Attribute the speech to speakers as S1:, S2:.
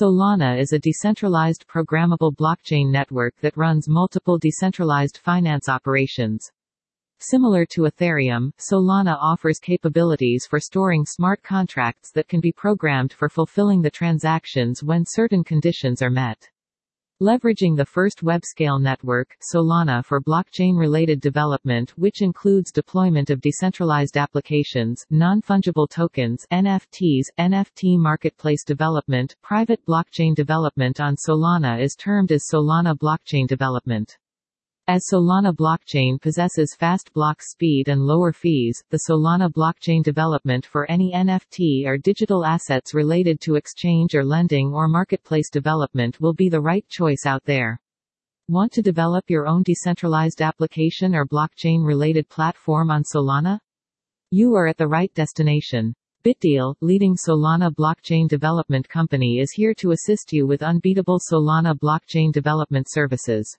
S1: Solana is a decentralized programmable blockchain network that runs multiple decentralized finance operations. Similar to Ethereum, Solana offers capabilities for storing smart contracts that can be programmed for fulfilling the transactions when certain conditions are met. Leveraging the first web-scale network, Solana for blockchain-related development which includes deployment of decentralized applications, non-fungible tokens NFTs, NFT marketplace development, private blockchain development on Solana is termed as Solana blockchain development. As Solana blockchain possesses fast block speed and lower fees, the Solana blockchain development for any NFT or digital assets related to exchange or lending or marketplace development will be the right choice out there. Want to develop your own decentralized application or blockchain related platform on Solana? You are at the right destination. BitDeal, leading Solana blockchain development company is here to assist you with unbeatable Solana blockchain development services.